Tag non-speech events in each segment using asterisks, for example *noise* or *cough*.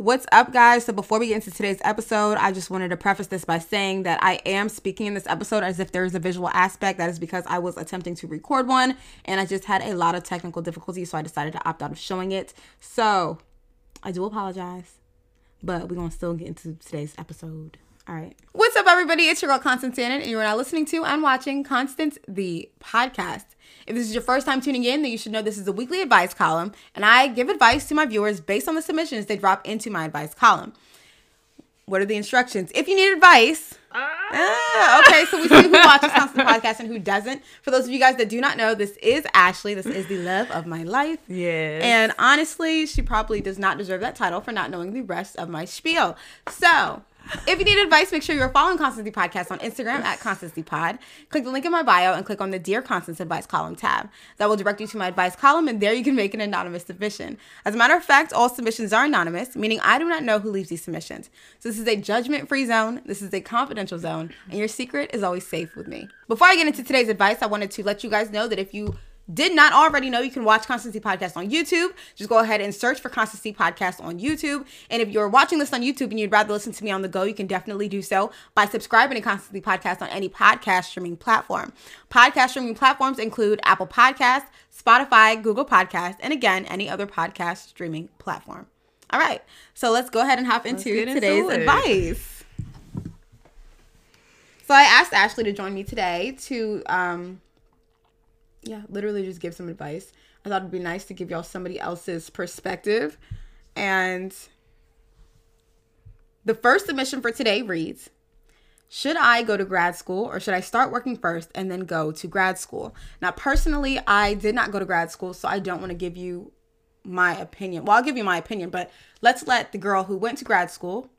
What's up, guys? So, before we get into today's episode, I just wanted to preface this by saying that I am speaking in this episode as if there is a visual aspect. That is because I was attempting to record one and I just had a lot of technical difficulties, so I decided to opt out of showing it. So, I do apologize, but we're gonna still get into today's episode. All right. What's up, everybody? It's your girl, Constance Shannon, and you're now listening to and watching Constance the podcast. If this is your first time tuning in, then you should know this is a weekly advice column, and I give advice to my viewers based on the submissions they drop into my advice column. What are the instructions? If you need advice, ah, okay, so we see who watches Constance podcast and who doesn't. For those of you guys that do not know, this is Ashley. This is the love of my life. Yes. And honestly, she probably does not deserve that title for not knowing the rest of my spiel. So, if you need advice, make sure you're following Constancy Podcast on Instagram at Constancy Pod. Click the link in my bio and click on the Dear Constance Advice column tab. That will direct you to my advice column, and there you can make an anonymous submission. As a matter of fact, all submissions are anonymous, meaning I do not know who leaves these submissions. So this is a judgment free zone, this is a confidential zone, and your secret is always safe with me. Before I get into today's advice, I wanted to let you guys know that if you did not already know, you can watch Constancy Podcast on YouTube. Just go ahead and search for Constancy Podcast on YouTube. And if you're watching this on YouTube and you'd rather listen to me on the go, you can definitely do so by subscribing to Constancy Podcast on any podcast streaming platform. Podcast streaming platforms include Apple Podcast, Spotify, Google Podcast, and again, any other podcast streaming platform. All right, so let's go ahead and hop into get into today's advice. So I asked Ashley to join me today to um, yeah, literally just give some advice. I thought it'd be nice to give y'all somebody else's perspective. And the first submission for today reads Should I go to grad school or should I start working first and then go to grad school? Now, personally, I did not go to grad school, so I don't want to give you my opinion. Well, I'll give you my opinion, but let's let the girl who went to grad school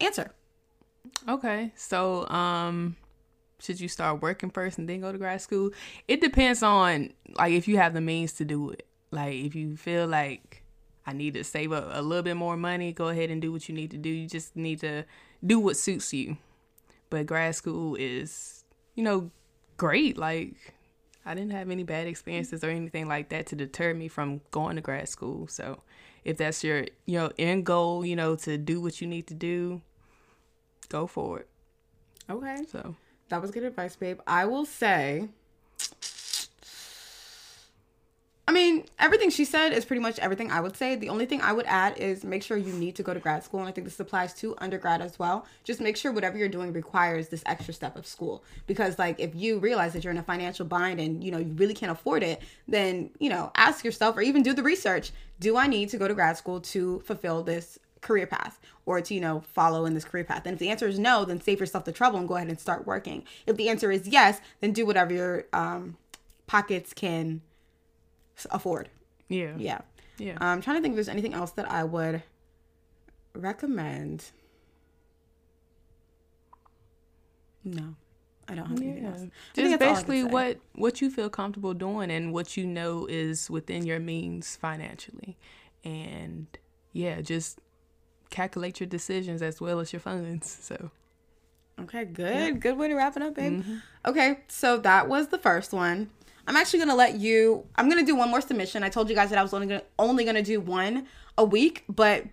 answer. Okay. So, um, should you start working first and then go to grad school? It depends on like if you have the means to do it. Like if you feel like I need to save up a little bit more money, go ahead and do what you need to do. You just need to do what suits you. But grad school is, you know, great. Like I didn't have any bad experiences or anything like that to deter me from going to grad school. So if that's your you know end goal, you know, to do what you need to do, go for it. Okay. So That was good advice, babe. I will say, I mean, everything she said is pretty much everything I would say. The only thing I would add is make sure you need to go to grad school. And I think this applies to undergrad as well. Just make sure whatever you're doing requires this extra step of school. Because, like, if you realize that you're in a financial bind and, you know, you really can't afford it, then, you know, ask yourself or even do the research do I need to go to grad school to fulfill this career path or to you know follow in this career path. And if the answer is no then save yourself the trouble and go ahead and start working. If the answer is yes then do whatever your um, pockets can afford. Yeah, yeah. Yeah. i'm trying to think if there's anything else that i would recommend. No i don't have anything Yeah. else. I Just that's all I could basically what what you feel comfortable doing and what you know is within your means financially, and yeah, just calculate your decisions as well as your funds. So Okay, good. Good way to wrap it up, babe. Mm-hmm. Okay, so that was the first one. I'm actually gonna let you. I'm gonna do one more submission. I told you guys that I was only gonna only gonna do one a week, but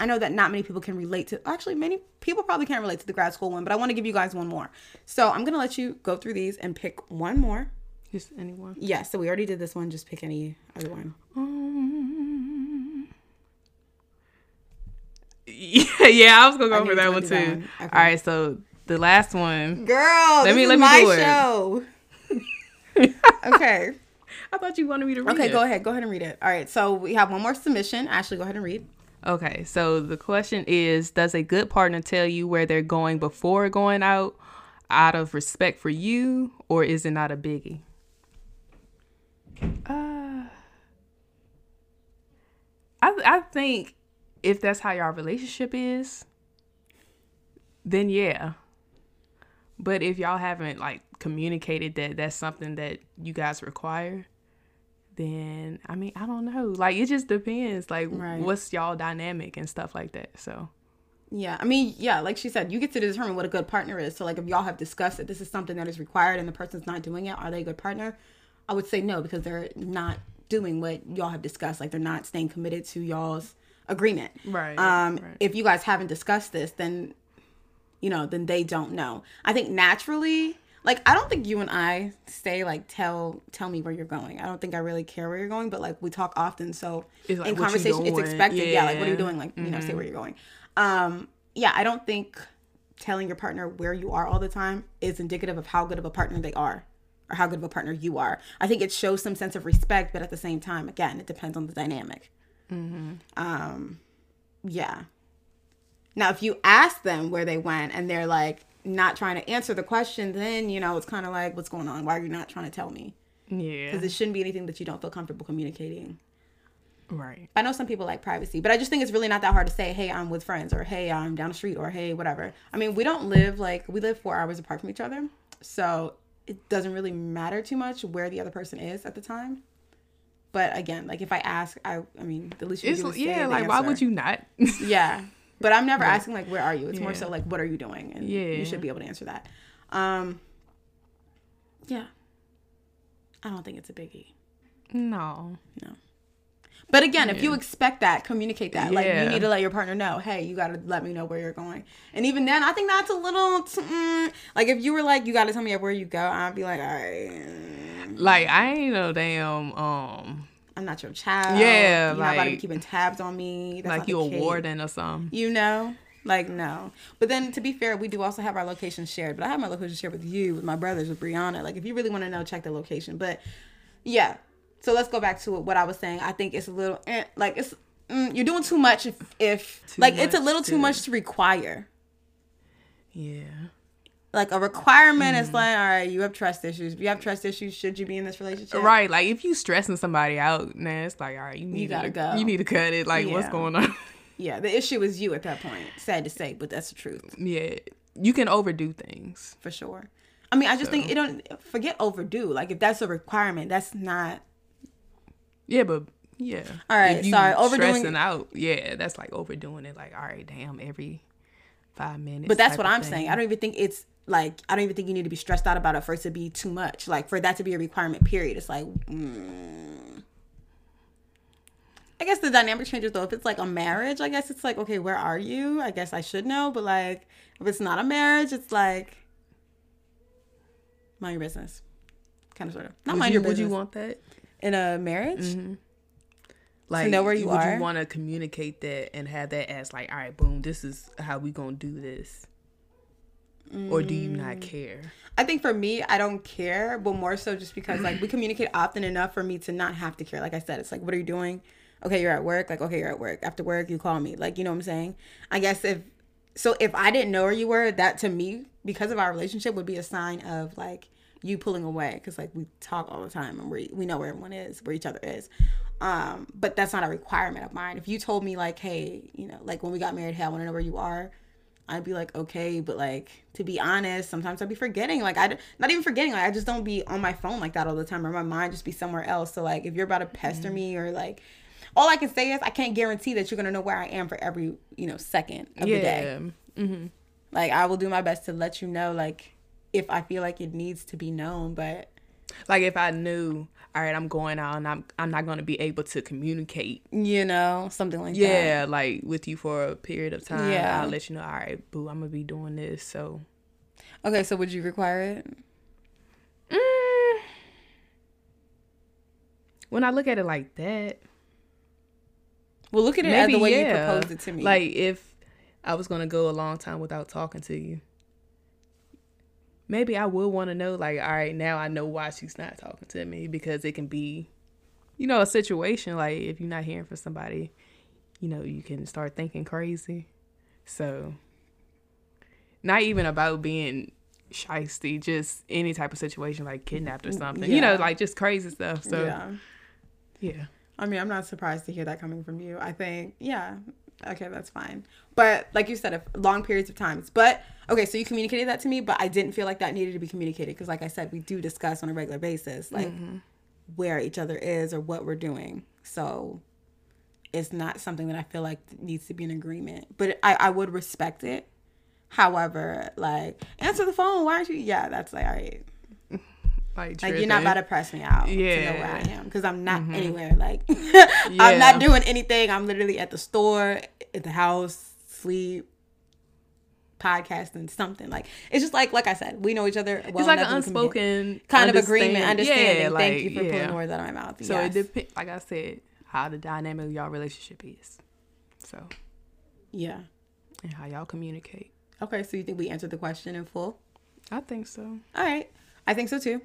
I know that not many people can relate to. Actually, many people probably can't relate to the grad school one, but I want to give you guys one more. So I'm gonna let you go through these and pick one more. just any anyone. Yeah. So we already did this one. Just pick any other one. Yeah, *laughs* yeah, I was gonna go knew for that were one too. that one. Okay. All right, so the last one. Girl, Let me- this let is me my do it. show. *laughs* okay. I thought you wanted me to read it. Okay, it. go ahead. Go ahead and read it. All right. So we have one more submission. Ashley, go ahead and read. Okay, so the question is Does a good partner tell you where they're going before going out out of respect for you, or is it not a biggie? Uh, I, I think if that's how your relationship is, then yeah. But if y'all haven't like communicated that that's something that you guys require, then I mean I don't know. Like it just depends. Like Right. what's y'all dynamic and stuff like that. So Yeah, I mean, yeah, like she said, you get to determine what a good partner is. So, like, if y'all have discussed that this is something that is required and the person's not doing it, are they a good partner? I would say no because they're not doing what y'all have discussed. Like, they're not staying committed to y'all's agreement. Right, Um, right. if you guys haven't discussed this, then you know, then they don't know. I think naturally, like I don't think you and I say like tell tell me where you're going. I don't think I really care where you're going, but like we talk often, so It's like, in conversation it's expected. Yeah. like what are you Yeah. Mm-hmm. doing? Like you know, say where you're going. Um, yeah, I don't think telling your partner where you are all the time is indicative of how good of a partner they are or how good of a partner you are. I think it shows some sense of respect, but at the same time, again, it depends on the dynamic. Um, yeah. Now, if you ask them where they went and they're like not trying to answer the question, then you know it's kind of like, what's going on? Why are you not trying to tell me? Yeah. Because it shouldn't be anything that you don't feel comfortable communicating. Right. I know some people like privacy, but I just think it's really not that hard to say, hey, I'm with friends, or hey, I'm down the street, or hey, whatever. I mean, we don't live like we live four hours apart from each other, so it doesn't really matter too much where the other person is at the time. But again, like if I ask, I, I mean, the least you It's can do is say yeah, like why would you not? *laughs* Yeah, but I'm never asking like where are you. It's more so like what are you doing, and Yeah. you should be able to answer that. Um, yeah, I don't think it's a biggie. No, no. But again, if you expect that, communicate that. Like you need to let your partner know, hey, you got to let me know where you're going. And even then, I think that's a little t- mm, like if you were like, you got to tell me where you go. I'd be like, all right, Like I ain't no damn um I'm not your child. Yeah, you're not about to be keeping tabs on me. That's like you a case. warden or something. You know, like no. But then to be fair, we do also have our location shared. But I have my location shared with you, with my brothers, with Brianna. Like if you really want to know, check the location. But yeah. So let's go back to what I was saying. I think it's a little eh, like it's mm, you're doing too much if if Too like it's a little too to- much to require. Yeah. Like a requirement Mm. is like, all right, you have trust issues. If you have trust issues, should you be in this relationship? Right, like if you stressing somebody out, nah, it's like, all right, you need gotta to go. You need to cut it. Like, what's going on? *laughs* Yeah, the issue is you at that point. Sad to say, but that's the truth yeah, you can overdo things. for sure. I mean, I just think it don't forget overdue. Like if that's a requirement, that's not Yeah, but yeah. All right, sorry, overdoing- stressing out. Yeah, that's like overdoing it. Like, all right, damn, every five minutes. But that's what I'm thing. saying. I don't even think it's like I don't even think you need to be stressed out about it for it to be too much. Like for that to be a requirement. Period. It's like. Mm. I guess the dynamic changes though. If it's like a marriage, I guess it's like okay, where are you? I guess I should know. But like if it's not a marriage, it's like mind your business. Kind of sort of. Not Would mind you, your would you want that? In a marriage? Like, know where you would are? you want to communicate that and have that as like, all right, boom, this is how we gonna do this, or do you Mm. not care? I think for me, I don't care, but more so just because like we communicate often enough for me to not have to care. Like I said, it's like, what are you doing? Okay, you're at work. Like, okay, you're at work. After work, you call me. Like, you know what I'm saying? I guess if so, if I didn't know where you were, that to me, because of our relationship, would be a sign of like you pulling away because like we talk all the time and we we know where everyone is, where each other is. Um, but that's not a requirement of mine. If you told me like, hey, you know, like when we got married, hey, I want to know where you are. I'd be like, okay, but like to be honest, sometimes I'd be forgetting. Like I, not even forgetting. Like I just don't be on my phone like that all the time, or my mind just be somewhere else. So like if you're about to pester me or like, all I can say is I can't guarantee that you're gonna know where I am for every you know second of the day. Yeah, mm-hmm. Like I will do my best to let you know like if I feel like it needs to be known, but like if I knew, all right, I'm going out and I'm I'm not gonna be able to communicate. you know something like that. Yeah, like with you for a period of time. Yeah. I'll let you know. All right, boo, I'm gonna be doing this. So Okay, so would you require it? Mm. when I look at it like that, Well, look at it as the way yeah. you proposed it to me. Like if I was gonna go a long time without talking to you, maybe I would want to know. Like, all right, now I know why she's not talking to me because it can be, you know, a situation. Like if you're not hearing from somebody, you know, you can start thinking crazy. So, not even about being shisty, just any type of situation like kidnapped or mm, something. You know, like just crazy stuff. So yeah. yeah. I mean, I'm not surprised to hear that coming from you. I think, yeah, okay, that's fine. But like you said, long periods of times. But okay, so you communicated that to me, but I didn't feel like that needed to be communicated because, like I said, we do discuss on a regular basis, like where each other is or what we're doing. So it's not something that I feel like needs to be an agreement. But I, I would respect it. However, like answer the phone. Why aren't you? Yeah, that's like all right. *laughs* Like, Like you're not about to press me out to know where I am because I'm not Mhm. anywhere. Like *laughs* I'm not doing anything. I'm literally at the store, at the house, sleep, podcasting, something. Like it's just like like I said, we know each other. Well it's like an enough we can get unspoken kind of agreement, understanding. Yeah, Thank you for yeah. pulling words out of my mouth. So yes. it depends. Like I said, how the dynamic of y'all relationship is. So yeah. and how y'all communicate. Okay, so you think we answered the question in full? I think so. All right. I think so too.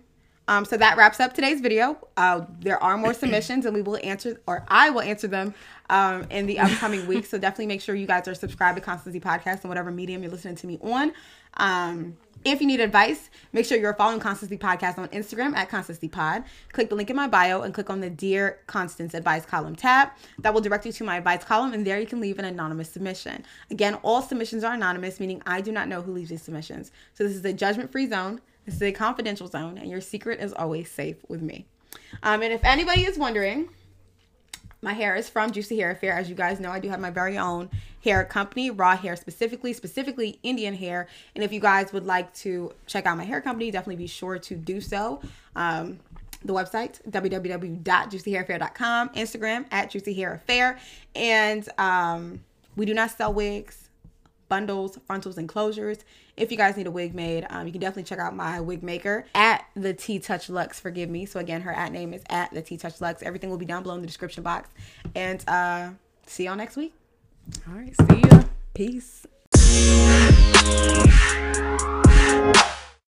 Um, so that wraps up today's video. Uh, there are more submissions, and we will answer, or I will answer them um, in the upcoming *laughs* weeks. So definitely make sure you guys are subscribed to Constancy Podcast and whatever medium you're listening to me on. Um, if you need advice, make sure you're following Constancy Podcast on Instagram at Constancy Pod. Click the link in my bio and click on the Dear Constance Advice column tab. That will direct you to my advice column, and there you can leave an anonymous submission. Again, all submissions are anonymous, meaning I do not know who leaves these submissions. So this is a judgment free zone. This is a confidential zone, and your secret is always safe with me. Um, and if anybody is wondering, my hair is from Juicy Hair Affair. As you guys know, I do have my very own hair company, Raw Hair specifically, specifically Indian hair. And if you guys would like to check out my hair company, definitely be sure to do so. Um, the website www.juicyhairaffair.com, Instagram at Juicy Hair Affair, and um, we do not sell wigs, bundles, frontals, and closures. If you guys need a wig made, um, you can definitely check out my wig maker at the T Touch Lux. Forgive me. So again, her at name is at the T Touch Lux. Everything will be down below in the description box. And uh, see y'all next week. All right. See ya. Peace.